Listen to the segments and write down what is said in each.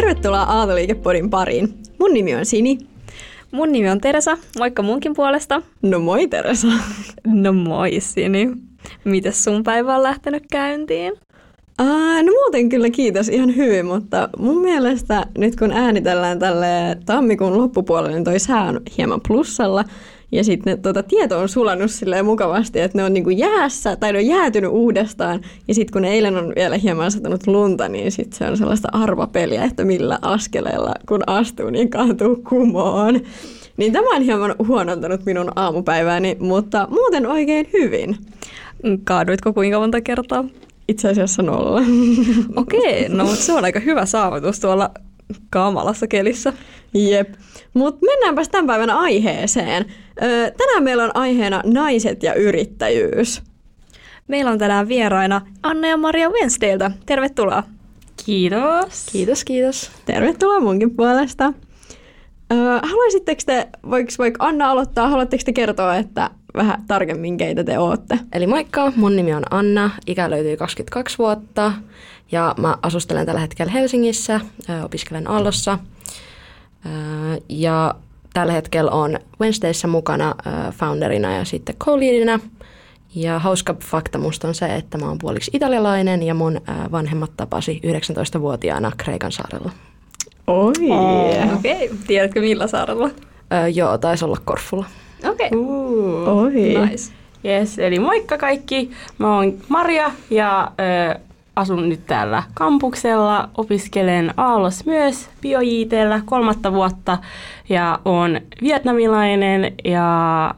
Tervetuloa Aaltoliikepodin pariin. Mun nimi on Sini. Mun nimi on Teresa. Moikka munkin puolesta. No moi Teresa. No moi Sini. Mites sun päivä on lähtenyt käyntiin? Aa, no muuten kyllä kiitos ihan hyvin, mutta mun mielestä nyt kun äänitellään tälle tammikuun loppupuolelle, niin toi sää on hieman plussalla. Ja sitten tota, tieto on sulannut silleen mukavasti, että ne on niinku jäässä tai ne on jäätynyt uudestaan. Ja sitten kun eilen on vielä hieman satanut lunta, niin sitten se on sellaista arvapeliä, että millä askeleella kun astuu, niin kaatuu kumoon. Niin tämä on hieman huonontanut minun aamupäivääni, mutta muuten oikein hyvin. Kaaduitko kuinka monta kertaa? Itse asiassa nolla. Okei, no mutta se on aika hyvä saavutus tuolla kamalassa kelissä. Jep. Mutta mennäänpäs tämän päivän aiheeseen. Tänään meillä on aiheena naiset ja yrittäjyys. Meillä on tänään vieraina Anna ja Maria Wednesdayltä. Tervetuloa. Kiitos. Kiitos, kiitos. Tervetuloa munkin puolesta. Haluaisitteko te, voiko vaikka Anna aloittaa, haluatteko te kertoa, että vähän tarkemmin keitä te ootte? Eli moikka, mun nimi on Anna, ikä löytyy 22 vuotta ja mä asustelen tällä hetkellä Helsingissä, opiskelen Aallossa ja tällä hetkellä on Wednesdayssä mukana founderina ja sitten co Ja hauska fakta musta on se, että mä oon puoliksi italialainen ja mun vanhemmat tapasi 19-vuotiaana Kreikan saarella. Oi! Oh. Okei, okay. tiedätkö millä saarella? Öö, joo, taisi olla Korfulla. Okei. Okay. Uh, Oi. Nice. Yes, eli moikka kaikki. Mä oon Maria ja ö, asun nyt täällä kampuksella. Opiskelen Aallos myös BioJTllä kolmatta vuotta ja on vietnamilainen ja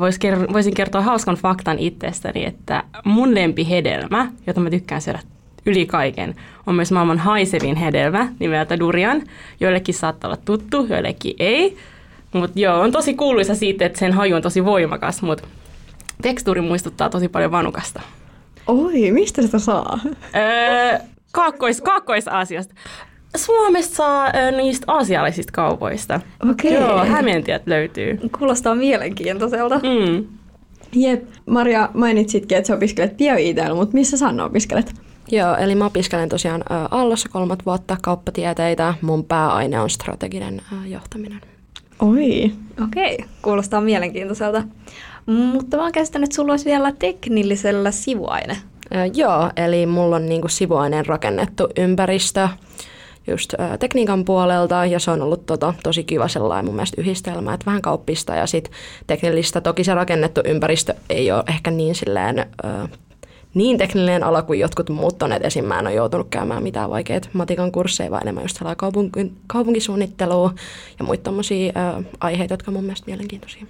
vois ker- voisin kertoa hauskan faktan itsestäni, että mun lempihedelmä, jota mä tykkään syödä yli kaiken, on myös maailman haisevin hedelmä nimeltä durian. Joillekin saattaa olla tuttu, joillekin ei. Mutta joo, on tosi kuuluisa siitä, että sen haju on tosi voimakas, mutta tekstuuri muistuttaa tosi paljon vanukasta. Oi, mistä sitä saa? Öö, kaakkois, Kaakkois-Aasiasta. Suomesta saa ö, niistä aasialaisista kaupoista. Okei. Joo, Hämeentiet löytyy. Kuulostaa mielenkiintoiselta. Mm. Jep. Maria, mainitsitkin, että sä opiskelet BioITllä, mutta missä sä opiskelet? Joo, eli mä opiskelen tosiaan ä, Aallossa kolmat vuotta kauppatieteitä. Mun pääaine on strateginen ä, johtaminen. Oi. Okei, kuulostaa mielenkiintoiselta. Mutta mä oon käsittänyt, että sulla olisi vielä teknillisellä sivuaine. Ä, joo, eli mulla on niinku sivuaineen rakennettu ympäristö just ä, tekniikan puolelta ja se on ollut tota, tosi kiva sellainen mun mielestä yhdistelmä, että vähän kauppista ja sitten teknillistä. Toki se rakennettu ympäristö ei ole ehkä niin silleen ä, niin tekninen ala kuin jotkut muut on, että esim. mä en ole joutunut käymään mitään vaikeita matikan kursseja, vaan enemmän just kaupunki, kaupunkisuunnittelua ja muita tommosia ä, aiheita, jotka on mun mielestä mielenkiintoisia.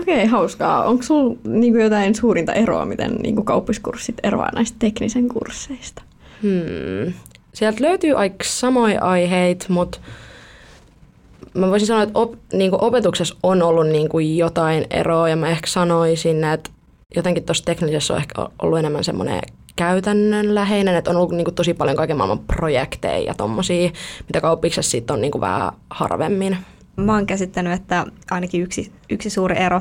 Okei, hauskaa. Onko sulla niinku jotain suurinta eroa, miten niinku kauppiskurssit eroaa näistä teknisen kursseista? Hmm. Sieltä löytyy aika samoja aiheita, mutta mä voisin sanoa, että op, niinku opetuksessa on ollut niinku jotain eroa ja mä ehkä sanoisin, että jotenkin tuossa teknisessä on ehkä ollut enemmän semmoinen käytännönläheinen, että on ollut niinku tosi paljon kaiken maailman projekteja ja tommosia, mitä kauppiksessa sitten on niinku vähän harvemmin. Mä oon käsittänyt, että ainakin yksi, yksi suuri ero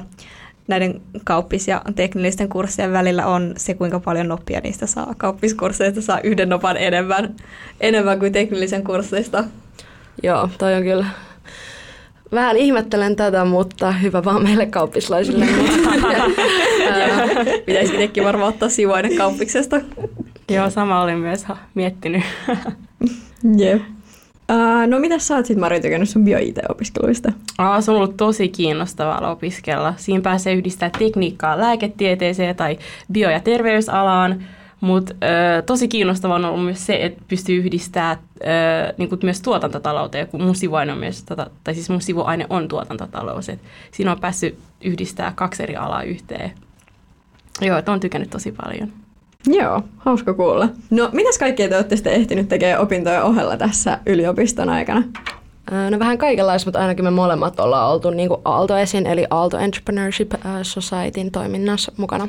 näiden kauppis- ja teknillisten kurssien välillä on se, kuinka paljon noppia niistä saa. Kauppiskursseista saa yhden nopan enemmän, enemmän kuin teknillisen kursseista. Joo, toi on kyllä Vähän ihmettelen tätä, mutta hyvä vaan meille kauppislaisille. Pitäisi itsekin varmaan ottaa sivuaine kauppiksesta. Joo, sama olin myös miettinyt. Jep. Uh, no mitä sä oot sit Mari tykännyt sun bio-IT-opiskeluista? Aa, se on ollut tosi kiinnostavaa opiskella. Siinä pääsee yhdistää tekniikkaa lääketieteeseen tai bio- ja terveysalaan. Mutta tosi kiinnostavaa on ollut myös se, että pystyy yhdistämään niinku myös tuotantotalouteen, kun mun sivuaine on myös, tota, tai siis mun sivuaine on tuotantotalous. Et siinä on päässyt yhdistää kaksi eri alaa yhteen. Joo, että on tykännyt tosi paljon. Joo, hauska kuulla. No, mitäs kaikkea te olette sitten ehtinyt tekemään opintojen ohella tässä yliopiston aikana? No vähän kaikenlaista, mutta ainakin me molemmat ollaan oltu niin Aalto esin, eli Aalto Entrepreneurship Societyn toiminnassa mukana.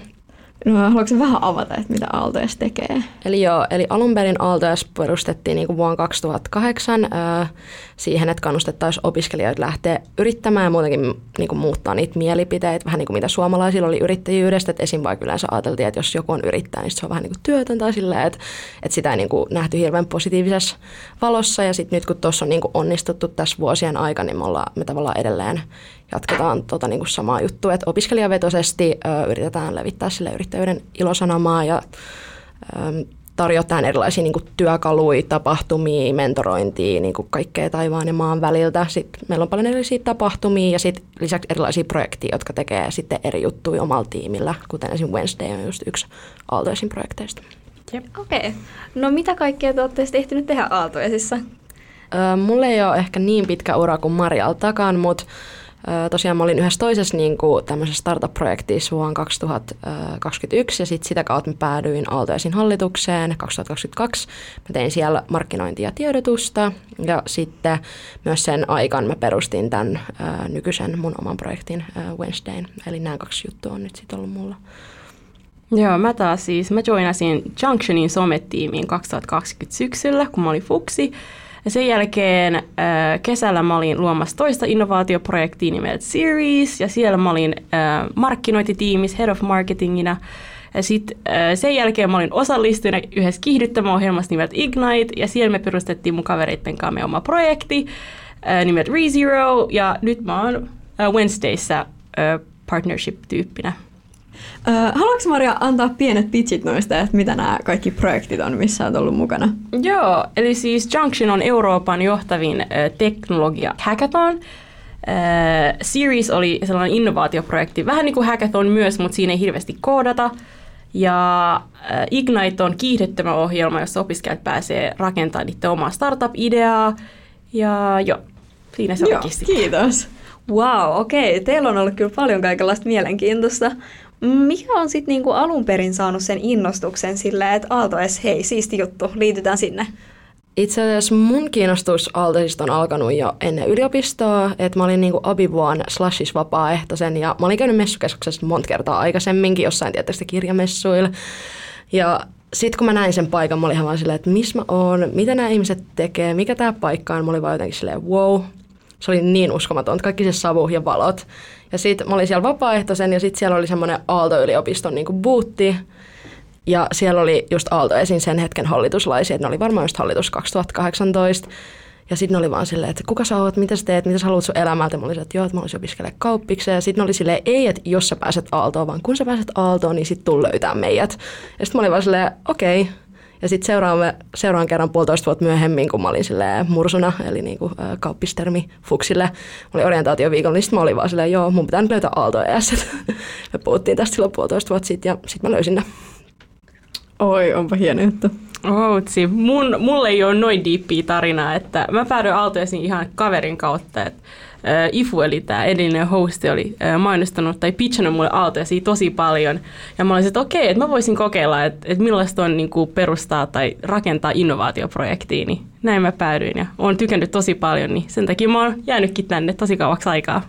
No, haluatko vähän avata, että mitä Aalto-S tekee? Eli joo, eli alun perin Aalto-S perustettiin niin kuin vuonna 2008 äh, siihen, että kannustettaisiin opiskelijoita lähteä yrittämään ja muutenkin niin kuin muuttaa niitä mielipiteitä, vähän niin kuin mitä suomalaisilla oli yrittäjyydestä, että esim. vaikka yleensä ajateltiin, että jos joku on yrittäjä, niin se on vähän niin kuin työtön tai silleen, että, että sitä ei niin kuin nähty hirveän positiivisessa valossa ja sitten nyt kun tuossa on niin kuin onnistuttu tässä vuosien aikana, niin me, ollaan, me tavallaan edelleen jatketaan tota niin kuin samaa juttua, että opiskelijavetoisesti ö, yritetään levittää sille yrittäjyyden ilosanomaa ja ö, tarjotaan erilaisia niin kuin työkaluja, tapahtumia, mentorointia, niin kuin kaikkea taivaan ja maan väliltä. Sitten meillä on paljon erilaisia tapahtumia ja sitten lisäksi erilaisia projekteja, jotka tekee sitten eri juttuja omalla tiimillä, kuten esimerkiksi Wednesday on just yksi Aaltoisin projekteista. Okei. Okay. No mitä kaikkea te olette ehtinyt tehdä Aaltoisissa? Öö, mulla ei ole ehkä niin pitkä ura kuin Marjalla takan, mutta Tosiaan mä olin yhdessä toisessa niin kuin, tämmöisessä startup-projektissa vuonna 2021 ja sit sitä kautta mä päädyin Aaltoisin hallitukseen 2022. Mä tein siellä markkinointia ja tiedotusta ja sitten myös sen aikaan mä perustin tämän nykyisen mun oman projektin Wednesdayn. Eli nämä kaksi juttua on nyt sitten ollut mulla. Joo, mä taas siis, mä joinasin Junctionin sometiimiin 2020 syksyllä, kun mä olin fuksi. Ja sen jälkeen äh, kesällä mä olin luomassa toista innovaatioprojektia nimeltä Series, ja siellä mä olin äh, markkinointitiimissä, head of marketingina. Ja sitten äh, sen jälkeen mä olin osallistujana yhdessä kiihdyttämäohjelmassa nimeltä Ignite, ja siellä me perustettiin mun kavereitten kanssa oma projekti äh, nimeltä ReZero, ja nyt mä oon äh, Wednesdayssä äh, partnership-tyyppinä. Haluatko Maria antaa pienet pitchit noista, että mitä nämä kaikki projektit on, missä olet ollut mukana? Joo, eli siis Junction on Euroopan johtavin teknologia hackathon. Series oli sellainen innovaatioprojekti, vähän niin kuin hackathon myös, mutta siinä ei hirveästi koodata. Ja Ignite on kiihdyttämä ohjelma, jossa opiskelijat pääsee rakentamaan niiden omaa startup-ideaa. Ja joo, siinä se Joo, kiitos. Wow, okei. Okay. Teillä on ollut kyllä paljon kaikenlaista mielenkiintoista. Mikä on sitten niinku alun perin saanut sen innostuksen sillä, että Aalto S, hei, siisti juttu, liitytään sinne? Itse asiassa mun kiinnostus Aaltoisista on alkanut jo ennen yliopistoa, että mä olin niinku abivuon slashis vapaaehtoisen ja mä olin käynyt messukeskuksessa monta kertaa aikaisemminkin, jossain tietysti kirjamessuilla. Ja sitten kun mä näin sen paikan, mä olin ihan vaan silleen, että missä mä oon, mitä nämä ihmiset tekee, mikä tämä paikka on. Mä olin vaan jotenkin silleen, wow, se oli niin uskomaton, kaikki se savu ja valot. Ja sitten mä olin siellä vapaaehtoisen ja sitten siellä oli semmoinen Aalto-yliopiston niin buutti. Ja siellä oli just Aalto esiin sen hetken hallituslaisia, että ne oli varmaan just hallitus 2018. Ja sitten oli vaan silleen, että kuka sä oot, mitä sä teet, mitä sä haluat sun elämältä. Mä olin että joo, että mä olisin opiskelemaan kauppikseen. Ja sitten oli silleen, ei, että jos sä pääset Aaltoon, vaan kun sä pääset Aaltoon, niin sitten tuu löytää meidät. Ja sitten mä olin vaan silleen, okei, okay, ja sitten seuraavan, seuraavan kerran puolitoista vuotta myöhemmin, kun mä olin mursuna, eli niin kuin, ä, kauppistermi fuksille, mä olin orientaatioviikolla, niin sitten mä olin vaan silleen, joo, mun pitää nyt löytää Aalto ES. Me puhuttiin tästä silloin puolitoista vuotta sitten ja sitten mä löysin ne. Oi, onpa hieno juttu. Outsi. Mun, mulle ei ole noin diippiä tarinaa, että mä päädyin Aaltoesiin ihan kaverin kautta, että Ifu, eli tämä edellinen hosti, oli mainostanut tai pitchannut mulle Aaltoesia tosi paljon. Ja mä olisin, että okei, että mä voisin kokeilla, että, että millaista on niin kuin perustaa tai rakentaa innovaatioprojektiin. Niin näin mä päädyin ja oon tykännyt tosi paljon, niin sen takia mä oon jäänytkin tänne tosi kauaksi aikaa.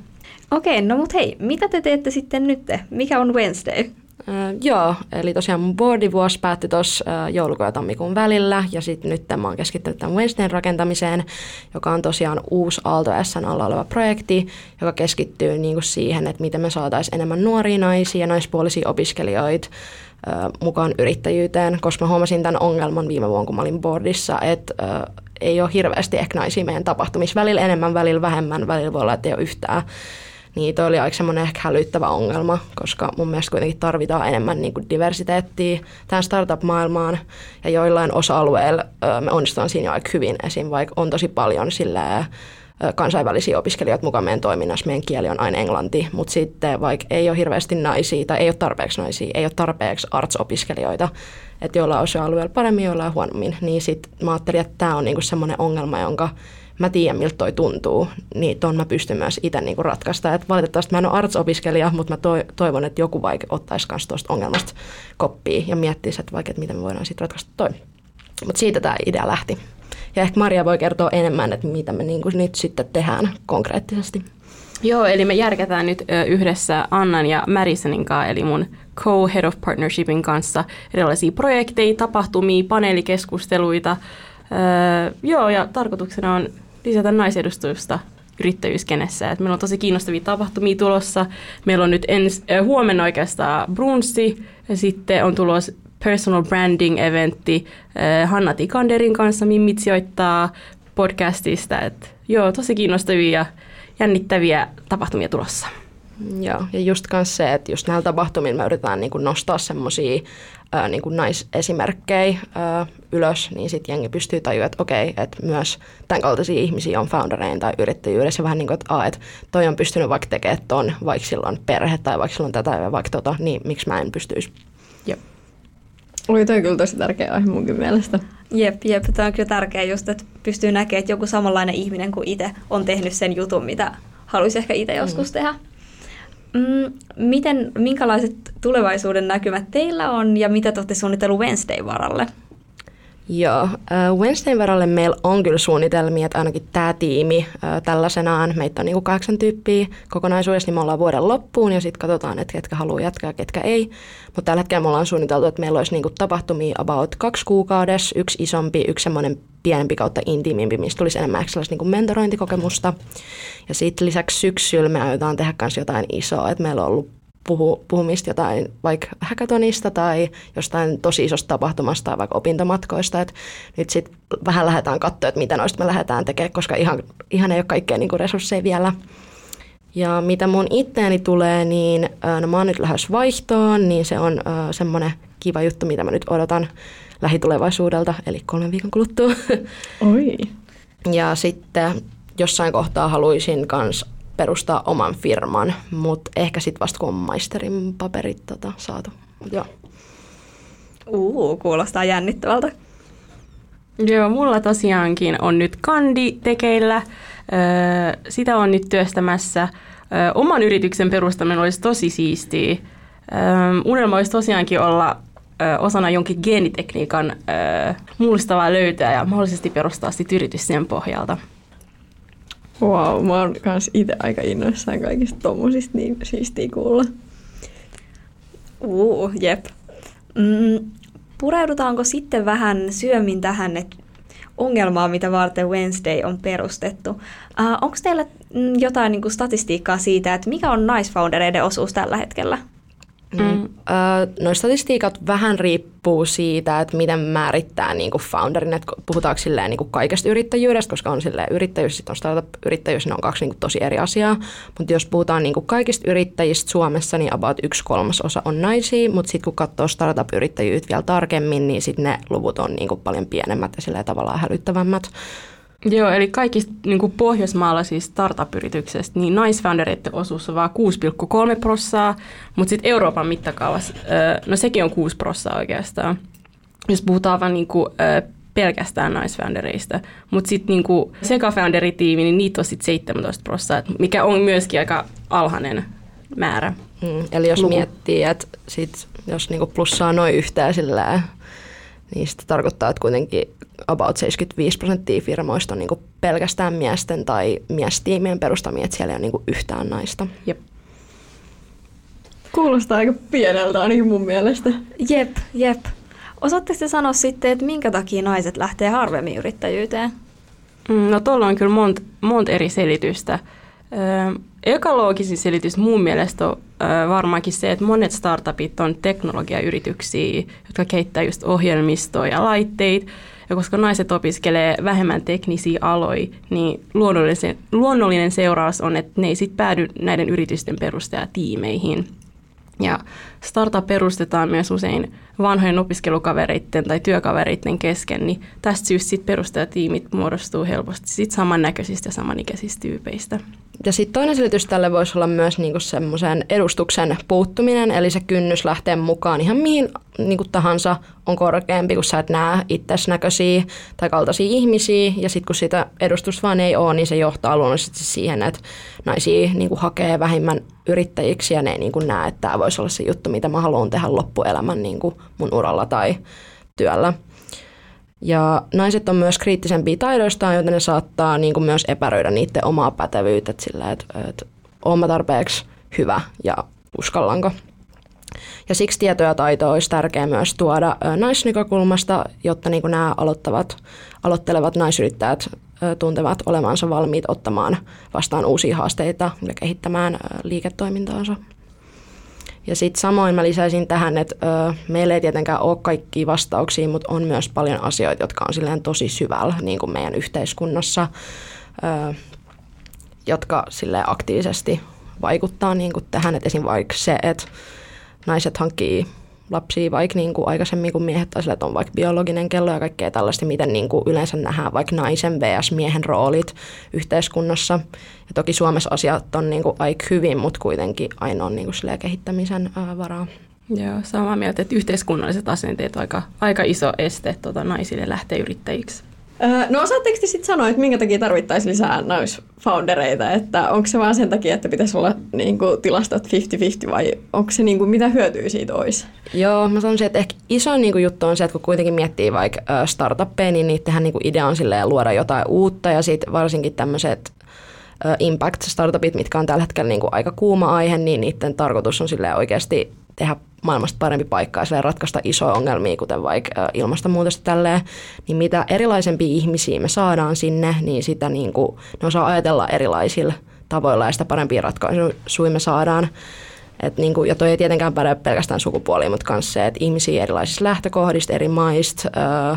Okei, no mut hei, mitä te teette sitten nyt? Mikä on Wednesday? Äh, joo, eli tosiaan mun boardivuosi päättyi tuossa äh, joulukuun ja tammikuun välillä ja sitten nyt mä oon keskittynyt tämän Wednesdayn rakentamiseen, joka on tosiaan uusi Aalto SN alla oleva projekti, joka keskittyy niinku siihen, että miten me saataisiin enemmän nuoria naisia ja naispuolisia opiskelijoita äh, mukaan yrittäjyyteen, koska mä huomasin tämän ongelman viime vuonna, kun mä olin boardissa, että äh, ei ole hirveästi ehkä naisia meidän tapahtumissa, välillä enemmän, välillä vähemmän, välillä voi olla, että ei ole yhtään niin toi oli aika semmoinen ehkä hälyttävä ongelma, koska mun mielestä kuitenkin tarvitaan enemmän niin kuin diversiteettiä tähän startup-maailmaan. Ja joillain osa-alueilla me onnistutaan siinä jo aika hyvin. Esim. vaikka on tosi paljon sillä kansainvälisiä opiskelijoita mukaan meidän toiminnassa. Meidän kieli on aina englanti, mutta sitten vaikka ei ole hirveästi naisia tai ei ole tarpeeksi naisia, ei ole tarpeeksi arts-opiskelijoita, että joilla on osa-alueella paremmin, joilla on huonommin, niin sitten mä ajattelin, että tämä on niinku semmoinen ongelma, jonka mä tiedän, miltä toi tuntuu, niin ton mä pystyn myös itse niinku ratkaista. Et valitettavasti mä en ole arts-opiskelija, mutta mä toivon, että joku vaikka ottaisi myös tuosta ongelmasta koppia ja miettisi, että vaikka, että miten me voidaan sitten ratkaista toi. Mutta siitä tämä idea lähti. Ja ehkä Maria voi kertoa enemmän, että mitä me niinku nyt sitten tehdään konkreettisesti. Joo, eli me järkätään nyt yhdessä Annan ja Marisonin kanssa, eli mun co-head of partnershipin kanssa erilaisia projekteja, tapahtumia, paneelikeskusteluita. Öö, joo, ja tarkoituksena on lisätä naisedustusta yrittäjyyskenessä. Et meillä on tosi kiinnostavia tapahtumia tulossa. Meillä on nyt ens, äh, huomenna oikeastaan brunssi ja sitten on tulos personal branding-eventti äh, Hanna Tikanderin kanssa Mimmit sijoittaa podcastista. Et, joo, tosi kiinnostavia ja jännittäviä tapahtumia tulossa. Joo, ja just myös se, että just näillä tapahtumilla me yritetään niin kuin nostaa semmoisia niin naisesimerkkejä ää, ylös, niin sitten jengi pystyy tajuamaan, että okei, että myös tämän kaltaisia ihmisiä on founderein tai yrittäjyydessä. Vähän niin kuin, että, a, että toi on pystynyt vaikka tekemään ton, vaikka sillä on perhe tai vaikka sillä on tätä ja vaikka tota, niin miksi mä en pystyisi. Joo. Oli toi kyllä tosi tärkeä aihe munkin mielestä. Jep, jep. Tämä on kyllä tärkeää just, että pystyy näkemään, että joku samanlainen ihminen kuin itse on tehnyt sen jutun, mitä haluaisi ehkä itse joskus mm. tehdä. Mm, miten, minkälaiset tulevaisuuden näkymät teillä on ja mitä te olette suunnitellut Wednesday varalle? Joo, Wednesdayn varalle meillä on kyllä suunnitelmia, että ainakin tämä tiimi tällaisenaan, meitä on niinku kahdeksan tyyppiä kokonaisuudessa, niin me ollaan vuoden loppuun ja sitten katsotaan, että ketkä haluaa jatkaa ja ketkä ei. Mutta tällä hetkellä me ollaan suunniteltu, että meillä olisi niinku tapahtumia about kaksi kuukaudessa, yksi isompi, yksi semmoinen pienempi kautta intiimimpi, mistä tulisi enemmän niinku mentorointikokemusta. Ja sitten lisäksi syksyllä me aiotaan tehdä myös jotain isoa, että meillä on ollut puhu, puhumista jotain vaikka hackathonista tai jostain tosi isosta tapahtumasta tai vaikka opintomatkoista. Et nyt sitten vähän lähdetään katsoa, että mitä noista me lähdetään tekemään, koska ihan, ihan ei ole kaikkea niin resursseja vielä. Ja mitä mun itteeni tulee, niin no mä oon nyt lähes vaihtoon, niin se on uh, semmoinen kiva juttu, mitä mä nyt odotan lähitulevaisuudelta, eli kolmen viikon kuluttua. Oi. Ja sitten jossain kohtaa haluaisin kans perustaa oman firman, mutta ehkä sitten vasta kun on maisterin paperit tota, saatu. Joo. Uu, kuulostaa jännittävältä. Joo, mulla tosiaankin on nyt kandi tekeillä. Öö, sitä on nyt työstämässä. Öö, oman yrityksen perustaminen olisi tosi siistiä. Öö, unelma olisi tosiaankin olla osana jonkin geenitekniikan mullistavaa löytöä ja mahdollisesti perustaa sitten yritys sen pohjalta. Wow, mä oon kans itse aika innoissaan kaikista tommosista, niin siistiä kuulla. Uu, jep. Mm, pureudutaanko sitten vähän syömin tähän että ongelmaa, mitä varten Wednesday on perustettu? Uh, Onko teillä mm, jotain niin kuin statistiikkaa siitä, että mikä on naisfoundereiden osuus tällä hetkellä? Mm. Noin statistiikat vähän riippuu siitä, että miten määrittää niin kuin founderin, että puhutaanko silleen niin kuin kaikesta yrittäjyydestä, koska on silleen yrittäjyys, sitten on startup-yrittäjyys, ne on kaksi niin kuin tosi eri asiaa. Mutta jos puhutaan niin kuin kaikista yrittäjistä Suomessa, niin about yksi kolmasosa on naisia, mutta sitten kun katsoo startup-yrittäjyyttä vielä tarkemmin, niin sitten ne luvut on niin kuin paljon pienemmät ja silleen tavallaan hälyttävämmät. Joo, eli kaikista niin kuin pohjoismaalaisista startup-yrityksistä, niin naisfoundereiden osuus on vain 6,3 prossaa, mutta sitten Euroopan mittakaavassa, no sekin on 6 prossaa oikeastaan, jos puhutaan vain niin kuin, pelkästään naisfoundereista. Mutta sitten niinku sekä founderitiimi, niin niitä on sitten 17 prossaa, mikä on myöskin aika alhainen määrä. Mm, eli jos Luku. miettii, että sit, jos niinku plussaa noin yhtään sillä niin se tarkoittaa, että kuitenkin about 75 prosenttia firmoista on niin pelkästään miesten tai miestiimien perustamia, että siellä ei ole niin yhtään naista. Jep. Kuulostaa aika pieneltä ainakin mun mielestä. Jep, jep. Osaatteko te sanoa sitten, että minkä takia naiset lähtee harvemmin yrittäjyyteen? Mm, no tuolla on kyllä monta mont eri selitystä. Eka loogisin selitys mun mielestä on varmaankin se, että monet startupit on teknologiayrityksiä, jotka kehittää just ohjelmistoja ja laitteita. Ja koska naiset opiskelee vähemmän teknisiä aloja, niin luonnollinen, luonnollinen seuraus on, että ne ei sitten päädy näiden yritysten perustajatiimeihin. Ja startup perustetaan myös usein vanhojen opiskelukavereiden tai työkavereiden kesken, niin tästä syystä sit perustajatiimit muodostuu helposti sit samannäköisistä ja samanikäisistä tyypeistä. Ja sitten toinen selitys tälle voisi olla myös niinku semmoisen edustuksen puuttuminen, eli se kynnys lähteä mukaan ihan mihin niinku tahansa on korkeampi, kun sä et näe itsesi näköisiä tai kaltaisia ihmisiä, ja sitten kun sitä edustusta vaan ei ole, niin se johtaa luonnollisesti siihen, että naisia niinku hakee vähimmän yrittäjiksi, ja ne ei niinku näe, että tämä voisi olla se juttu, mitä mä haluan tehdä loppuelämän niinku mun uralla tai työllä. Ja naiset on myös kriittisempiä taidoistaan, joten ne saattaa niin kuin myös epäröidä niiden omaa pätevyyttä. Sillä, että, että oon mä tarpeeksi hyvä ja uskallanko. Ja siksi tieto ja taito olisi tärkeää myös tuoda naisnäkökulmasta, jotta niin nämä aloittavat, aloittelevat naisyrittäjät tuntevat olevansa valmiit ottamaan vastaan uusia haasteita ja kehittämään liiketoimintaansa. Ja sitten samoin mä lisäisin tähän, että ö, meillä ei tietenkään ole kaikki vastauksia, mutta on myös paljon asioita, jotka on silleen tosi syvällä niin kuin meidän yhteiskunnassa, ö, jotka silleen aktiivisesti vaikuttaa niin kuin tähän. Että esim. vaikka se, että naiset hankkii lapsia vaikka niin kuin aikaisemmin kuin miehet, tai sillä, että on vaikka biologinen kello ja kaikkea tällaista, miten niin kuin yleensä nähdään vaikka naisen vs. miehen roolit yhteiskunnassa. Ja toki Suomessa asiat on niin kuin aika hyvin, mutta kuitenkin aina on niin kuin kehittämisen ää, varaa. Joo, samaa mieltä, että yhteiskunnalliset asenteet on aika, aika iso este tuota, naisille lähteä yrittäjiksi. No osaatteko te sitten sanoa, että minkä takia tarvittaisiin lisää naisfoundereita? Että onko se vaan sen takia, että pitäisi olla niin kuin, tilastot 50-50 vai onko se niin kuin, mitä hyötyä siitä olisi? Joo, mä sanoisin, että ehkä iso niin kuin, juttu on se, että kun kuitenkin miettii vaikka startuppeja, niin niidenhän niin kuin, idea on luoda jotain uutta ja sitten varsinkin tämmöiset impact-startupit, mitkä on tällä hetkellä niin kuin, aika kuuma aihe, niin niiden tarkoitus on oikeasti tehdä maailmasta parempi paikka ja ratkaista isoja ongelmia, kuten vaikka ilmastonmuutosta tälleen, niin mitä erilaisempia ihmisiä me saadaan sinne, niin sitä niin kuin, ne osaa ajatella erilaisilla tavoilla ja sitä parempia ratkaisuja me saadaan. Et niin kuin, ja toi ei tietenkään päde pelkästään sukupuoliin, mutta myös se, että ihmisiä erilaisista lähtökohdista, eri maista öö,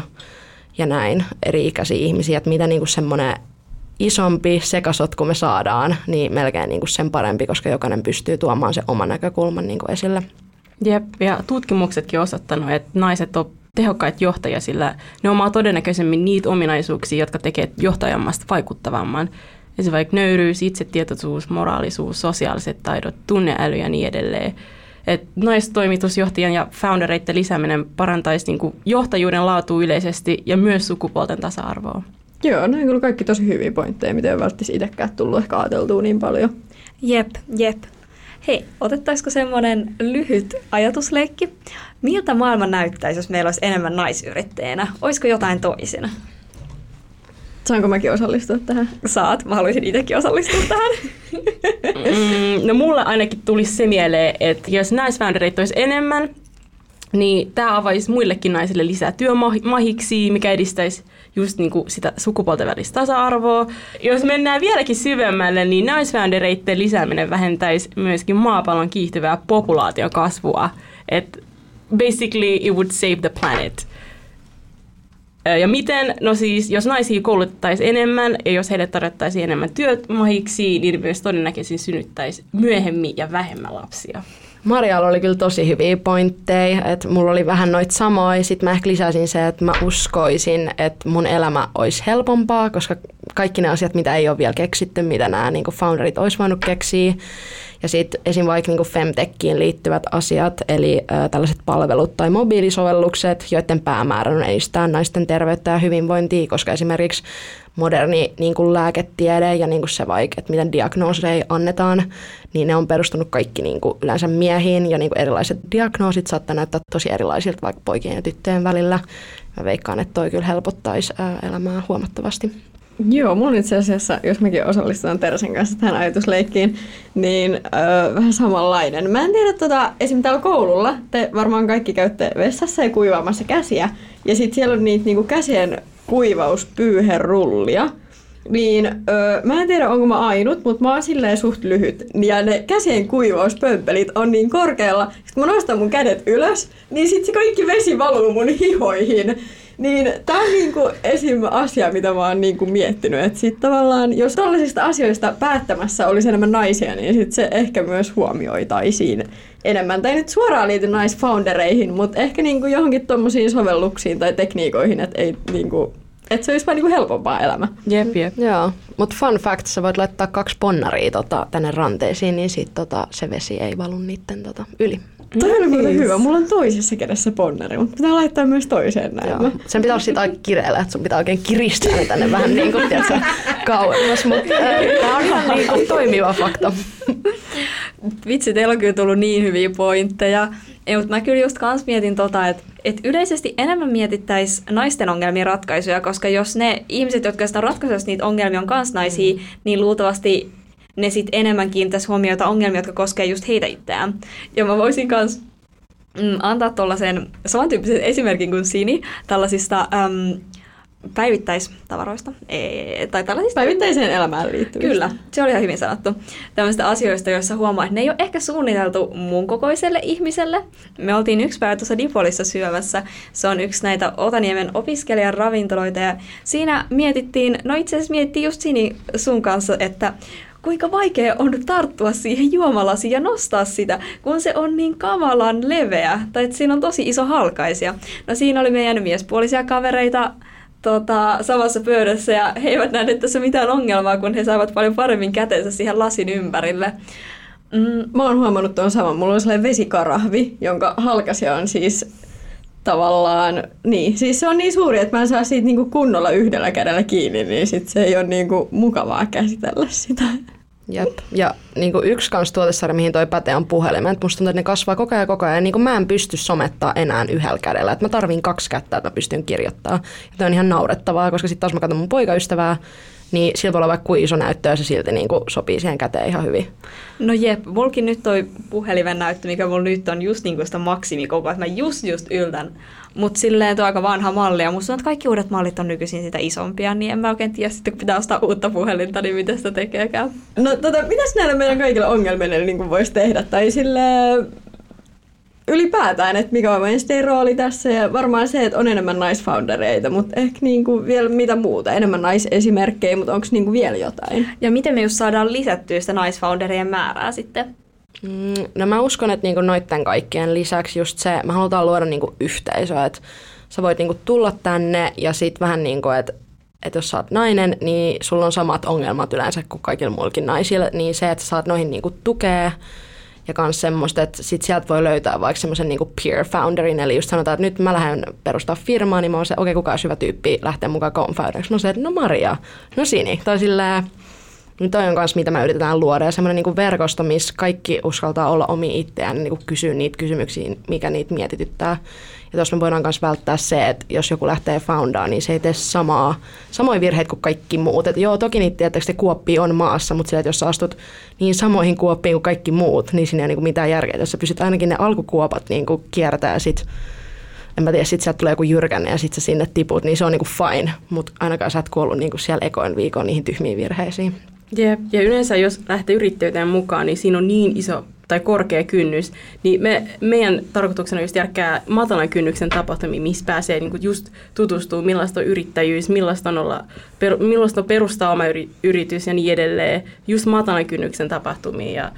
ja näin, eri ikäisiä ihmisiä, että mitä niin kuin semmoinen isompi sekasotku me saadaan, niin melkein niin kuin sen parempi, koska jokainen pystyy tuomaan sen oman näkökulman niin kuin esille. Jep, ja tutkimuksetkin on osoittanut, että naiset on tehokkaita johtajia, sillä ne omaa todennäköisemmin niitä ominaisuuksia, jotka tekevät johtajamasta vaikuttavamman. Esimerkiksi vaikka nöyryys, itsetietoisuus, moraalisuus, sosiaaliset taidot, tunneäly ja niin edelleen. Et naistoimitusjohtajan ja foundereiden lisääminen parantaisi niinku johtajuuden laatu yleisesti ja myös sukupuolten tasa-arvoa. Joo, no kyllä kaikki tosi hyviä pointteja, mitä ei välttämättä itsekään tullut ehkä ajateltua niin paljon. Jep, jep. Hei, otettaisiko semmoinen lyhyt ajatusleikki? Miltä maailma näyttäisi, jos meillä olisi enemmän naisyrittäjänä? Olisiko jotain toisina? Saanko mäkin osallistua tähän? Saat, mä haluaisin itsekin osallistua tähän. Mm, no mulla ainakin tulisi se mieleen, että jos naisfoundereita olisi enemmän, niin tämä avaisi muillekin naisille lisää työmahiksi, mikä edistäisi just niin kuin sitä sukupuolten välistä tasa-arvoa. Jos mennään vieläkin syvemmälle, niin naisfoundereiden lisääminen vähentäisi myöskin maapallon kiihtyvää populaation kasvua. Et basically it would save the planet. Ja miten? No siis, jos naisia koulutettaisiin enemmän ja jos heille tarjottaisiin enemmän työmahiksi, niin myös todennäköisesti synnyttäisi myöhemmin ja vähemmän lapsia. Marialla oli kyllä tosi hyviä pointteja, että mulla oli vähän noita samoja. Sitten mä ehkä lisäsin se, että mä uskoisin, että mun elämä olisi helpompaa, koska kaikki ne asiat, mitä ei ole vielä keksitty, mitä nämä niin founderit olisi voinut keksiä. Ja sitten esim. vaikka niin Femtechiin liittyvät asiat, eli ä, tällaiset palvelut tai mobiilisovellukset, joiden päämäärä on edistää naisten terveyttä ja hyvinvointia, koska esimerkiksi moderni niin kuin lääketiede ja niin kuin se vaikka, että miten diagnooseja annetaan, niin ne on perustunut kaikki niin kuin yleensä miehiin ja niin kuin erilaiset diagnoosit saattaa näyttää tosi erilaisilta vaikka poikien ja tyttöjen välillä. Mä veikkaan, että toi kyllä helpottaisi elämää huomattavasti. Joo, mulla itse asiassa, jos mäkin osallistun Teresen kanssa tähän ajatusleikkiin, niin öö, vähän samanlainen. Mä en tiedä, tota, esim. täällä koululla te varmaan kaikki käytte vessassa ja kuivaamassa käsiä. Ja sitten siellä on niitä niinku käsien kuivauspyyherullia. Niin öö, mä en tiedä, onko mä ainut, mutta mä oon silleen suht lyhyt. Ja ne käsien kuivauspömpelit on niin korkealla. Sitten kun mä nostan mun kädet ylös, niin sit se kaikki vesi valuu mun hihoihin. Niin tämä on niinku esim. asia, mitä mä oon niinku miettinyt. Että sit tavallaan, jos tällaisista asioista päättämässä olisi enemmän naisia, niin sit se ehkä myös huomioitaisiin enemmän. Tai nyt suoraan liity naisfoundereihin, mutta ehkä niinku johonkin tuommoisiin sovelluksiin tai tekniikoihin, että ei niinku että se olisi vaan niinku helpompaa elämä. Jep, jep. Joo, mutta fun fact, sä voit laittaa kaksi ponnaria tota, tänne ranteisiin, niin sit tota, se vesi ei valu niiden tota, yli. Toi oli muuten hyvä. Mulla on toisessa kädessä ponneri, mutta pitää laittaa myös toiseen näin. Joo. Sen pitää olla siitä aika kireellä, että sun pitää oikein kiristää tänne vähän niin kuin, tiedätkö, kauemmas, mutta äh, tämä on ihan niin kuin toimiva fakta. Vitsi, teillä on kyllä tullut niin hyviä pointteja. Ei, mutta mä kyllä just kans mietin tota, että et yleisesti enemmän mietittäisiin naisten ongelmien ratkaisuja, koska jos ne ihmiset, jotka sitä ratkaisuja niitä ongelmia on kans naisia, mm. niin luultavasti ne sitten enemmän kiinnittäisi huomiota ongelmia, jotka koskee just heitä itseään. Ja mä voisin myös mm, antaa tuollaisen samantyyppisen esimerkin kuin Sini tällaisista äm, päivittäistavaroista. E- tai tällaisista... Päivittäiseen elämään liittyvistä. Kyllä, se oli ihan hyvin sanottu. Tällaisista asioista, joissa huomaa, että ne ei ole ehkä suunniteltu mun kokoiselle ihmiselle. Me oltiin yksi päivä tuossa Dipolissa syömässä. Se on yksi näitä Otaniemen opiskelijan ravintoloita ja siinä mietittiin, no itse asiassa mietittiin just Sini sun kanssa, että kuinka vaikea on tarttua siihen juomalasiin ja nostaa sitä, kun se on niin kamalan leveä, tai että siinä on tosi iso halkaisia. No siinä oli meidän miespuolisia kavereita, tota, samassa pöydässä ja he eivät nähneet tässä mitään ongelmaa, kun he saivat paljon paremmin kätensä siihen lasin ympärille. Mm, mä oon huomannut tuon saman. Mulla on sellainen vesikarahvi, jonka halkasia on siis tavallaan, niin, siis se on niin suuri, että mä en saa siitä niinku kunnolla yhdellä kädellä kiinni, niin sit se ei ole niinku mukavaa käsitellä sitä. Jep. Ja niin kuin yksi kans tuotesarja, mihin toi pätee, on puhelimet. Musta tuntuu, että ne kasvaa koko ajan koko ajan. Niin kuin mä en pysty somettaa enää yhdellä kädellä. Että mä tarviin kaksi kättä, että mä pystyn kirjoittamaan. Ja toi on ihan naurettavaa, koska sitten taas mä katson mun poikaystävää, niin sillä voi olla vaikka kuin iso näyttö ja se silti niin kuin sopii siihen käteen ihan hyvin. No jep, mulkin nyt toi puhelimen näyttö, mikä mulla nyt on just niin kuin sitä maksimikokoa, että mä just just yltän. Mutta silleen tuo aika vanha malli ja musta on, että kaikki uudet mallit on nykyisin sitä isompia, niin en mä oikein tiedä sitten, kun pitää ostaa uutta puhelinta, niin miten sitä tekeekään. No tota, mitäs näille meidän kaikille ongelmille niin voisi tehdä? Tai sille ylipäätään, että mikä on meidän rooli tässä ja varmaan se, että on enemmän naisfoundereita, mutta ehkä niinku vielä mitä muuta, enemmän naisesimerkkejä, mutta onko niinku vielä jotain? Ja miten me just saadaan lisättyä sitä naisfounderien määrää sitten? Mm, no mä uskon, että niinku noitten kaikkien lisäksi just se, me halutaan luoda niinku yhteisöä, että sä voit niinku tulla tänne ja sitten vähän niin kuin, että että jos sä oot nainen, niin sulla on samat ongelmat yleensä kuin kaikilla muillakin naisilla, niin se, että sä saat noihin niinku tukea ja myös semmoista, että sit sieltä voi löytää vaikka semmoisen niinku peer founderin, eli just sanotaan, että nyt mä lähden perustaa firmaa, niin mä oon se, okei, okay, kuka on hyvä tyyppi lähteä mukaan co-founderiksi. Mä oon se, että no Maria, no Sini, tai silleen, niin toi on myös, mitä me yritetään luoda. Ja semmoinen niin verkosto, missä kaikki uskaltaa olla omi itseään, niin kysyä niitä kysymyksiä, mikä niitä mietityttää. Ja tuossa me voidaan myös välttää se, että jos joku lähtee foundaan, niin se ei tee samaa, samoja virheitä kuin kaikki muut. Et joo, toki niitä tietysti kuoppi on maassa, mutta sillä, että jos sä astut niin samoihin kuoppiin kuin kaikki muut, niin siinä ei ole niin mitään järkeä. Jos sä pysyt ainakin ne alkukuopat niin kiertää ja sit en mä tiedä, sit sieltä tulee joku jyrkänne ja sit sä sinne tiput, niin se on niinku fine, mutta ainakaan sä et kuollut niinku siellä ekoin viikon niihin tyhmiin virheisiin. Jep. Ja yleensä jos lähtee yrittäjyyteen mukaan, niin siinä on niin iso tai korkea kynnys, niin me, meidän tarkoituksena on just järkkää matalan kynnyksen tapahtumia, missä pääsee niin just tutustuu, millaista on yrittäjyys, millaista on, olla, per, millaista on perustaa oma yri, yritys ja niin edelleen. Just matalan kynnyksen tapahtumia ja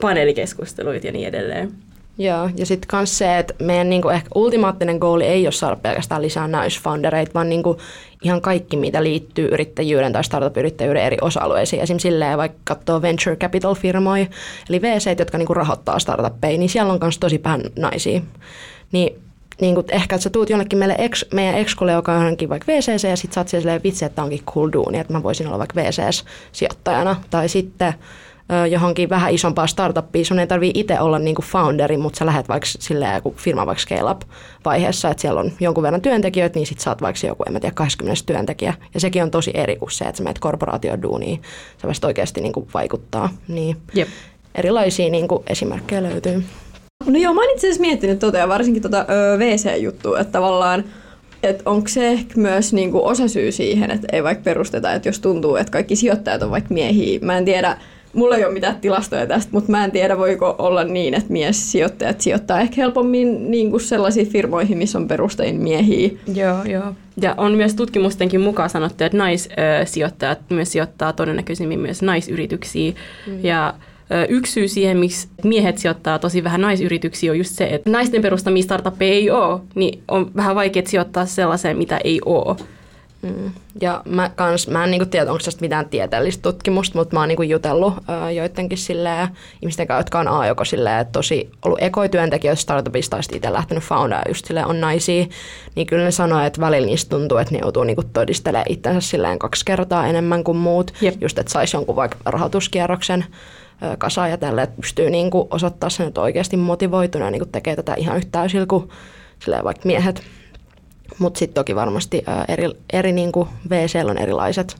paneelikeskusteluita ja niin edelleen. Joo, ja sitten myös se, että meidän niinku ehkä ultimaattinen goali ei ole saada pelkästään lisää naisfoundereita, vaan niinku ihan kaikki, mitä liittyy yrittäjyyden tai startup-yrittäjyyden eri osa-alueisiin. Esimerkiksi silleen, vaikka katsoo venture capital-firmoja, eli VC, jotka niinku rahoittaa startuppeja, niin siellä on myös tosi vähän naisia. Niin niin kuin, ehkä, että sä tuut jonnekin meille ex, meidän exkulle, joka on vaikka VCC, ja sit sä oot silleen vitsi, että onkin cool duuni, että mä voisin olla vaikka VCS-sijoittajana. Tai sitten johonkin vähän isompaa startuppiin. Sun ei tarvii itse olla niinku founderi, mutta sä lähdet vaikka silleen, kun firma vaikka scale up vaiheessa, että siellä on jonkun verran työntekijöitä, niin sit sä oot vaikka joku, en mä tiedä, 20 työntekijä. Ja sekin on tosi eri kuin se, että sä menet korporaatioduuniin. Se vasta oikeasti niinku vaikuttaa. Niin Jep. erilaisia niinku esimerkkejä löytyy. No joo, mä oon itse asiassa miettinyt tota, ja varsinkin tota VC-juttua, että tavallaan että onko se ehkä myös niinku osasyy siihen, että ei vaikka perusteta, että jos tuntuu, että kaikki sijoittajat on vaikka miehiä. Mä en tiedä, Mulla ei ole mitään tilastoja tästä, mutta mä en tiedä, voiko olla niin, että mies-sijoittajat sijoittaa ehkä helpommin niin kuin sellaisiin firmoihin, missä on perustein miehiä. Joo, joo. Ja on myös tutkimustenkin mukaan sanottu, että naissijoittajat myös sijoittaa todennäköisimmin myös naisyrityksiä. Mm. Ja Yksi syy siihen, miksi miehet sijoittaa tosi vähän naisyrityksiä, on just se, että naisten perustamia startuppeja ei ole, niin on vähän vaikea sijoittaa sellaiseen, mitä ei ole. Mm. Ja mä, kans, mä en niinku tiedä, onko tästä mitään tieteellistä tutkimusta, mutta mä oon niinku jutellut ää, joidenkin silleen, ihmisten kanssa, jotka on A joko silleen, että tosi ollut ekoityöntekijöitä startupista tai itse lähtenyt foundaa just silleen on naisia, niin kyllä ne sanoo, että välillä niistä tuntuu, että ne joutuu niinku todistelemaan itsensä silleen kaksi kertaa enemmän kuin muut, Jep. just että saisi jonkun vaikka rahoituskierroksen kasaan ja tälle, että pystyy niinku osoittaa sen, että oikeasti motivoitunut ja niinku tekee tätä ihan yhtä täysillä kuin silleen vaikka miehet. Mutta sitten toki varmasti eri, eri niin kuin VC on erilaiset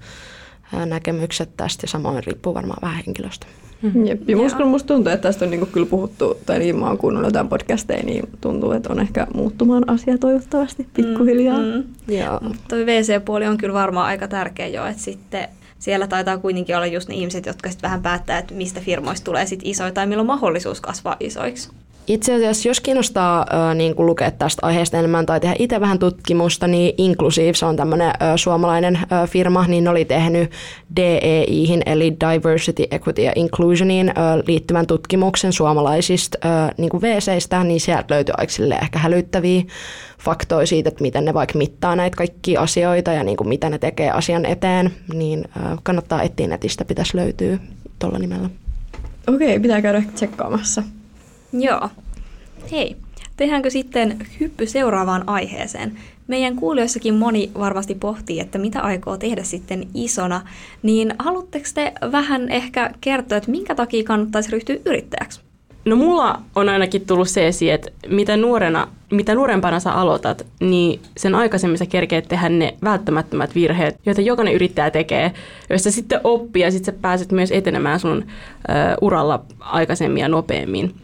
näkemykset tästä ja samoin riippuu varmaan vähän henkilöstä. Mm-hmm. Jep. Ja musta, musta tuntuu, että tästä on niinku kyllä puhuttu, tai niin mä oon kuunnellut jotain podcasteja, niin tuntuu, että on ehkä muuttumaan asia toivottavasti pikkuhiljaa. Mm, mm. Ja. Toi WC-puoli on kyllä varmaan aika tärkeä jo, että sitten siellä taitaa kuitenkin olla just ne ihmiset, jotka sitten vähän päättää, että mistä firmoista tulee sit isoja tai milloin on mahdollisuus kasvaa isoiksi. Itse asiassa, jos kiinnostaa äh, niin kuin lukea tästä aiheesta enemmän tai tehdä itse vähän tutkimusta, niin Inclusive, se on tämmöinen suomalainen äh, firma, niin oli tehnyt DEIhin, eli Diversity, Equity ja Inclusioniin äh, liittyvän tutkimuksen suomalaisista äh, niin kuin WCistä, niin sieltä löytyi aika ehkä hälyttäviä faktoja siitä, että miten ne vaikka mittaa näitä kaikkia asioita ja niin kuin mitä ne tekee asian eteen, niin äh, kannattaa etsiä netistä, pitäisi löytyä tuolla nimellä. Okei, pitää käydä tsekkaamassa. Joo. Hei, tehdäänkö sitten hyppy seuraavaan aiheeseen? Meidän kuulijoissakin moni varmasti pohtii, että mitä aikoo tehdä sitten isona, niin haluatteko te vähän ehkä kertoa, että minkä takia kannattaisi ryhtyä yrittäjäksi? No mulla on ainakin tullut se esiin, että mitä, nuorena, mitä nuorempana sä aloitat, niin sen aikaisemmin sä kerkeet tehdä ne välttämättömät virheet, joita jokainen yrittäjä tekee, joista sitten oppii ja sitten sä pääset myös etenemään sun ö, uralla aikaisemmin ja nopeammin.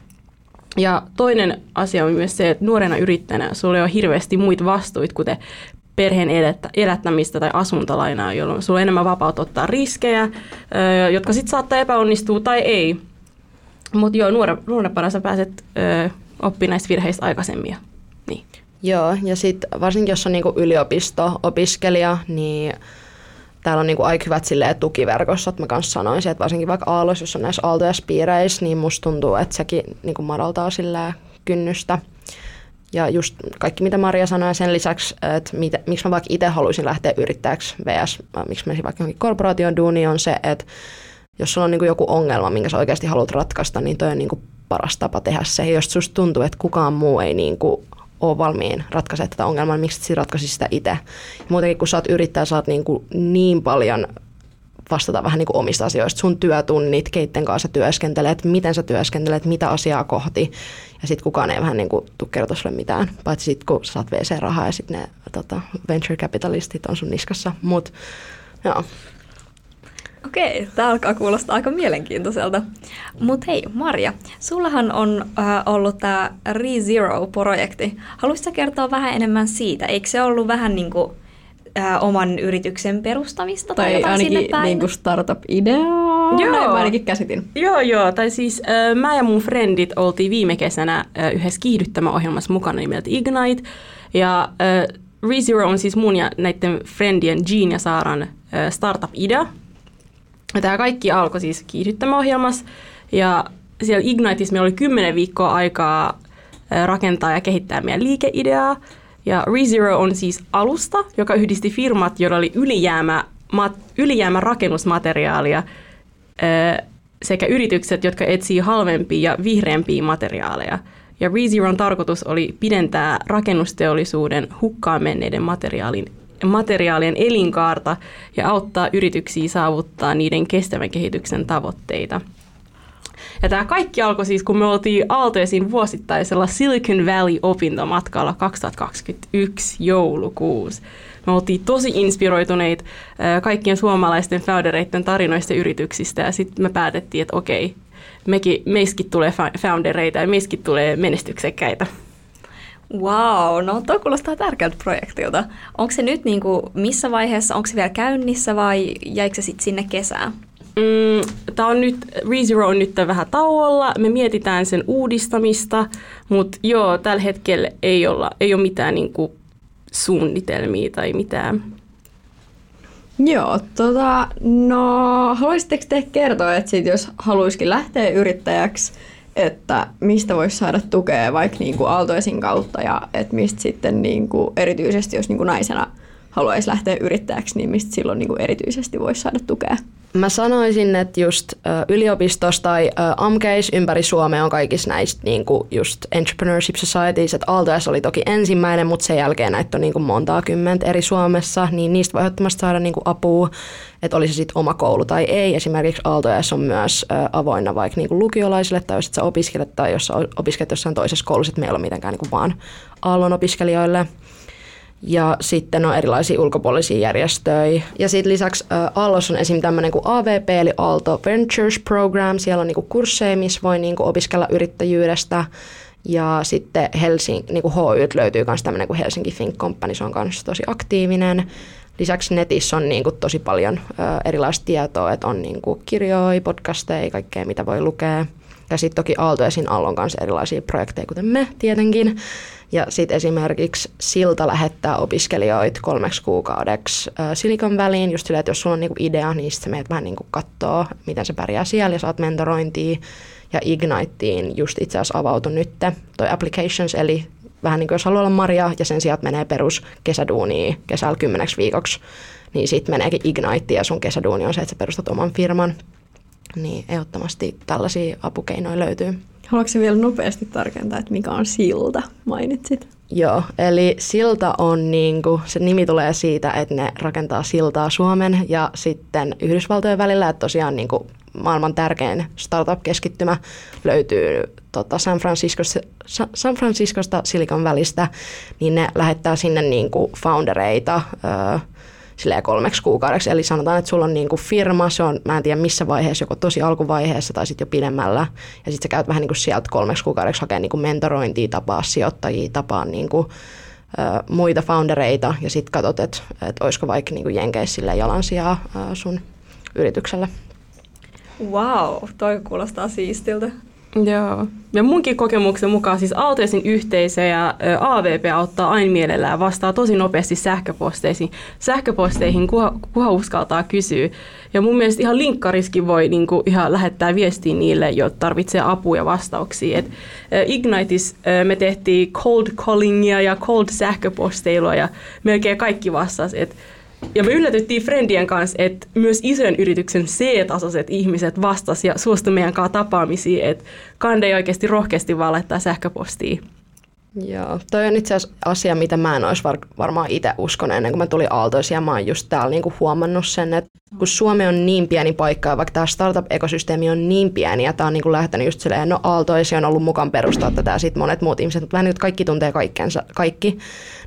Ja toinen asia on myös se, että nuorena yrittäjänä sulla ole hirveästi muita vastuita, kuten perheen elättämistä tai asuntolainaa, jolloin sulla on enemmän vapautta ottaa riskejä, jotka sitten saattaa epäonnistua tai ei. Mutta joo, nuorempana sä pääset oppimaan näistä virheistä aikaisemmin. Niin. Joo, ja sitten varsinkin jos on niinku yliopisto-opiskelija, niin täällä on niinku aika hyvät silleen, tukiverkossa, että mä kanssa sanoisin, että varsinkin vaikka Aalos, jos on näissä aalto- ja spiireissä, niin musta tuntuu, että sekin niinku madaltaa silleen kynnystä. Ja just kaikki, mitä Maria sanoi, sen lisäksi, että mitä, miksi mä vaikka itse haluaisin lähteä yrittäjäksi VS, miksi mä vaikka johonkin korporaation duuni, on se, että jos sulla on niin joku ongelma, minkä sä oikeasti haluat ratkaista, niin toi on niin paras tapa tehdä se. Ja jos susta tuntuu, että kukaan muu ei niin ole valmiin ratkaisemaan tätä ongelmaa, niin miksi sä ratkaisi sitä itse. Muutenkin kun sä oot yrittäjä, sä oot niin, kuin niin paljon vastata vähän niin kuin omista asioista, sun työtunnit, keitten kanssa työskentelet, miten sä työskentelet, mitä asiaa kohti. Ja sitten kukaan ei vähän niin kuin tuu kertoa sulle mitään, paitsi sitten kun saat VC-rahaa ja sitten ne tota, venture capitalistit on sun niskassa. Mutta joo. Okei, tämä alkaa kuulostaa aika mielenkiintoiselta. Mutta hei, Marja, sullahan on äh, ollut tämä ReZero-projekti. Haluaisitko kertoa vähän enemmän siitä? Eikö se ollut vähän niin kuin äh, oman yrityksen perustamista tai, tai jotain ainakin sinne päin? Niin kuin startup-ideaa, joo. näin mä ainakin käsitin. Joo, joo. Tai siis äh, mä ja mun frendit oltiin viime kesänä äh, yhdessä kiihdyttämäohjelmassa mukana nimeltä Ignite. Ja äh, ReZero on siis mun ja näiden friendien Jean ja Saaran äh, startup-idea, Tämä kaikki alkoi siis kiihdyttämäohjelmassa ja siellä Igniteissa meillä oli kymmenen viikkoa aikaa rakentaa ja kehittää meidän liikeideaa. Ja ReZero on siis alusta, joka yhdisti firmat, joilla oli ylijäämä, mat, ylijäämä rakennusmateriaalia sekä yritykset, jotka etsii halvempia ja vihreämpiä materiaaleja. Ja ReZeron tarkoitus oli pidentää rakennusteollisuuden hukkaan menneiden materiaalin materiaalien elinkaarta ja auttaa yrityksiä saavuttaa niiden kestävän kehityksen tavoitteita. Ja tämä kaikki alkoi siis, kun me oltiin Aaltoisin vuosittaisella Silicon Valley-opintomatkalla 2021 joulukuussa. Me oltiin tosi inspiroituneita kaikkien suomalaisten foundereiden tarinoista yrityksistä ja sitten me päätettiin, että okei, mekin, meiskin tulee foundereita ja meiskin tulee menestyksekkäitä. Wow, no tuo kuulostaa tärkeältä projektilta. Onko se nyt niin kuin, missä vaiheessa, onko se vielä käynnissä vai jäikö se sitten sinne kesään? Mm, Tämä on nyt, ReZero on nyt vähän tauolla, me mietitään sen uudistamista, mutta joo, tällä hetkellä ei, olla, ei ole mitään niin kuin, suunnitelmia tai mitään. Joo, tota, no haluaisitteko te kertoa, että sit jos haluaisikin lähteä yrittäjäksi, että mistä voisi saada tukea vaikka niin kuin Aaltoisin kautta ja että mistä sitten niin kuin erityisesti, jos niin kuin naisena haluaisi lähteä yrittäjäksi, niin mistä silloin niin kuin erityisesti voisi saada tukea? Mä sanoisin, että just yliopistossa tai AMKeis ympäri Suomea on kaikissa näistä niin kuin just Entrepreneurship Societies, että Aaltojas oli toki ensimmäinen, mutta sen jälkeen näitä on niin kuin montaa kymmentä eri Suomessa, niin niistä voi ehdottomasti saada niin kuin apua, että olisi sitten oma koulu tai ei. Esimerkiksi Aaltojas on myös avoinna vaikka niin kuin lukiolaisille tai jos sä opiskelet tai jos sä opiskelet jossain toisessa koulussa, että meillä ei ole mitenkään niin kuin vaan Aallon opiskelijoille. Ja sitten on erilaisia ulkopuolisia järjestöjä. Ja sitten lisäksi ä, Aallossa on esim. tämmöinen kuin AVP, eli Aalto Ventures Program. Siellä on niinku kursseja, missä voi niinku opiskella yrittäjyydestä. Ja sitten Helsing, niin kuin HY löytyy myös tämmöinen kuin Helsinki Think Company, se on myös tosi aktiivinen. Lisäksi netissä on niin kuin tosi paljon erilaista tietoa, että on niin kuin kirjoja, podcasteja, kaikkea mitä voi lukea. Ja sitten toki Aalto ja Sin kanssa erilaisia projekteja, kuten me tietenkin. Ja sitten esimerkiksi Silta lähettää opiskelijoita kolmeksi kuukaudeksi ö, Silicon Valleyin, just silleen, että jos sulla on niinku idea, niin sitten meet vähän niinku kattoo, miten se pärjää siellä ja saat mentorointia. Ja Igniteen just itse asiassa avautui nyt toi applications, eli vähän niin kuin jos haluaa olla Maria ja sen sijaan menee perus kesäduuniin kesällä kymmeneksi viikoksi, niin sitten meneekin Ignite ja sun kesäduuni on se, että sä perustat oman firman. Niin ehdottomasti tällaisia apukeinoja löytyy. Haluatko vielä nopeasti tarkentaa, että mikä on silta, mainitsit? Joo, eli silta on niin kuin, se nimi tulee siitä, että ne rakentaa siltaa Suomen ja sitten Yhdysvaltojen välillä, että tosiaan niin kuin maailman tärkein startup-keskittymä löytyy tota San, Franciscosta, San Franciscosta Silicon välistä, niin ne lähettää sinne niin kuin foundereita silleen kolmeksi kuukaudeksi. Eli sanotaan, että sulla on niin kuin firma, se on, mä en tiedä missä vaiheessa, joko tosi alkuvaiheessa tai sitten jo pidemmällä. Ja sitten sä käyt vähän niin kuin sieltä kolmeksi kuukaudeksi hakemaan niin kuin mentorointia, tapaa sijoittajia, tapaa niin kuin, muita foundereita ja sitten katsot, että, että olisiko vaikka niin kuin jenkeissä jalansijaa ö, sun yritykselle. Wow, toi kuulostaa siistiltä. Joo. Ja munkin kokemuksen mukaan siis Aaltoisin yhteisö ja AVP auttaa aina mielellään vastaa tosi nopeasti sähköposteisiin, sähköposteihin, kuha, kuha uskaltaa kysyä. Ja mun mielestä ihan linkkariskin voi niinku ihan lähettää viestiä niille, jotka tarvitsee apua ja vastauksia. Et, Ignitis me tehtiin cold callingia ja cold sähköposteilua ja melkein kaikki vastasi. Et ja me yllätyttiin Friendien kanssa, että myös ison yrityksen C-tasoiset ihmiset vastas ja suostu meidän kanssa tapaamisiin, että kande ei oikeasti rohkeasti vaan laittaa sähköpostia. Joo, toi on itse asiassa asia, mitä mä en olisi var- varmaan itse uskonut ennen kuin mä tulin Aaltoisiin ja mä oon just täällä niinku huomannut sen, että kun Suomi on niin pieni paikka ja vaikka tämä startup-ekosysteemi on niin pieni ja tämä on niinku lähtenyt just silleen, no Aaltoisi on ollut mukaan perustaa tätä ja sitten monet muut ihmiset, mutta vähän kuin kaikki tuntee kaikkensa, kaikki,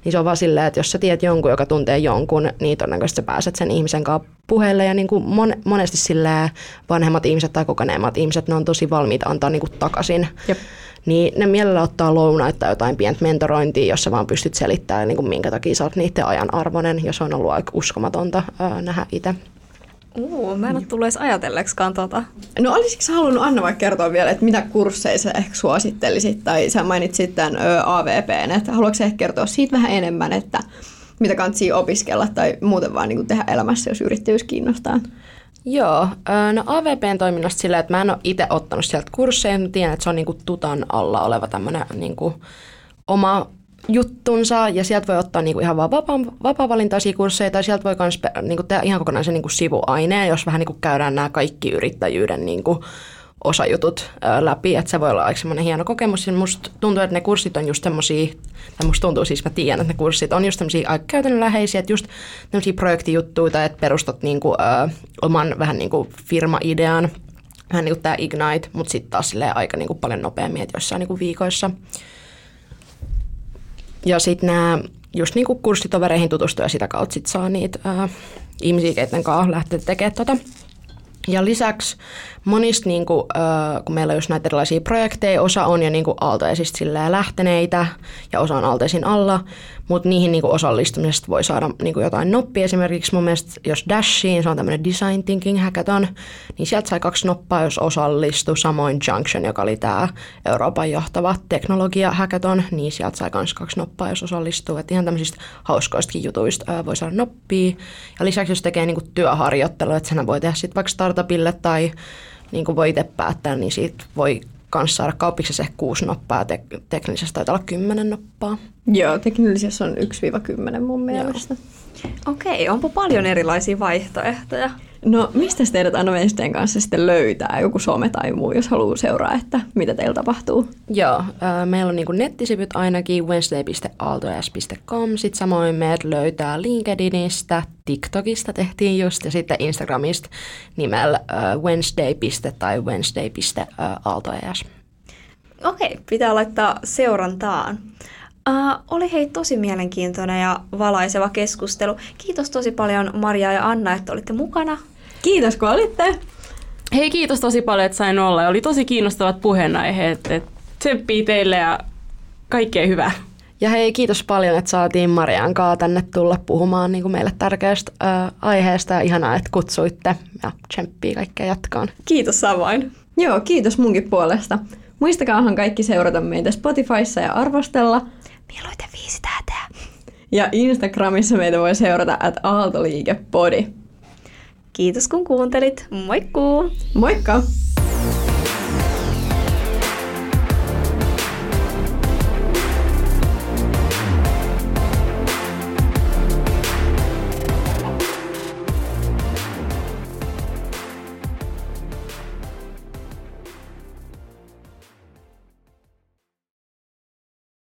niin se on vaan silleen, että jos sä tiedät jonkun, joka tuntee jonkun, niin todennäköisesti sä pääset sen ihmisen kanssa puheelle ja niin kuin mon, monesti silleen vanhemmat ihmiset tai kokeneemmat ihmiset, ne on tosi valmiita antaa niin kuin takaisin. Jep niin ne mielellä ottaa lounaita tai jotain pientä mentorointia, jossa vaan pystyt selittämään, niin kuin minkä takia sä oot niiden ajan arvoinen, ja se on ollut aika uskomatonta ää, nähdä itse. Uu, mä en ole tullut edes ajatelleeksikaan tota. No olisiko sä halunnut Anna vaikka kertoa vielä, että mitä kursseja sä ehkä suosittelisit, tai sä mainitsit tämän AVPn, että haluatko sä ehkä kertoa siitä vähän enemmän, että mitä kannattaa opiskella tai muuten vaan niin kuin tehdä elämässä, jos yrittäjyys kiinnostaa? Joo, no AVPn toiminnasta silleen, että mä en ole itse ottanut sieltä kursseja, mutta tiedän, että se on niinku tutan alla oleva tämmöinen niinku oma juttunsa. Ja sieltä voi ottaa niinku ihan vaan vapaa, vapaa-valintaisia kursseja tai sieltä voi myös niinku tehdä ihan kokonaisen niinku sivuaineen, jos vähän niinku käydään nämä kaikki yrittäjyyden niinku osajutut läpi, että se voi olla aika semmoinen hieno kokemus. Ja musta tuntuu, että ne kurssit on just semmoisia, tai musta tuntuu siis, mä tiedän, että ne kurssit on just semmoisia aika käytännönläheisiä, että just tämmöisiä projektijuttuja tai että perustat niinku, ää, oman vähän niinku firma-idean, vähän niin kuin tämä Ignite, mutta sitten taas aika niinku paljon nopeammin, että jossain niinku viikoissa. Ja sitten nämä just niinku kurssitovereihin tutustua ja sitä kautta sit saa niitä ihmisiä, keiden kanssa lähtee tekemään tota. Ja lisäksi monista, niin kuin, äh, kun meillä on just näitä erilaisia projekteja, osa on jo niin kuin alteisista lähteneitä ja osa on alteisin alla, mutta niihin niin kuin osallistumisesta voi saada niin kuin jotain noppia. Esimerkiksi mun mielestä, jos Dashiin, se on tämmöinen Design Thinking Hackathon, niin sieltä sai kaksi noppaa, jos osallistui. Samoin Junction, joka oli tämä Euroopan johtava teknologia hackathon, niin sieltä sai myös kaksi noppaa, jos osallistuu. Että ihan tämmöisistä hauskoistakin jutuista ää, voi saada noppia. Ja lisäksi jos tekee niin kuin työharjoittelua, että sen voi tehdä sitten vaikka startupille tai niin kuin voi itse päättää, niin siitä voi kanssa saada kauppiksessa ehkä kuusi noppaa tek- teknisessä taitaa olla kymmenen noppaa. Joo, teknillisessä on 1-10 mun mielestä. Okei, onpa paljon erilaisia vaihtoehtoja. No mistä teidät Anna Vensten kanssa sitten löytää? Joku some tai muu, jos haluaa seuraa, että mitä teillä tapahtuu? Joo, äh, meillä on niin nettisivut ainakin wednesday.aaltoes.com. Sitten samoin meidät löytää LinkedInistä, TikTokista tehtiin just ja sitten Instagramista nimellä äh, wednesday. tai wednesday.aaltoes. Okei, pitää laittaa seurantaan. Uh, oli hei tosi mielenkiintoinen ja valaiseva keskustelu. Kiitos tosi paljon Maria ja Anna, että olitte mukana. Kiitos kun olitte. Hei, kiitos tosi paljon, että sain olla. Oli tosi kiinnostavat puheenaiheet. Et tsemppii teille ja kaikkea hyvää. Ja hei, kiitos paljon, että saatiin Marian kanssa tänne tulla puhumaan niin kuin meille tärkeästä ää, aiheesta. Ja ihanaa, että kutsuitte ja tsemppii kaikkea jatkaan. Kiitos samoin. Joo, kiitos munkin puolesta. Muistakaahan kaikki seurata meitä Spotifyssa ja arvostella. Mieluiten viisi tähteä. Ja Instagramissa meitä voi seurata at Aaltoliikepodi. Kiitos kun kuuntelit. Moikkuu! Moikka!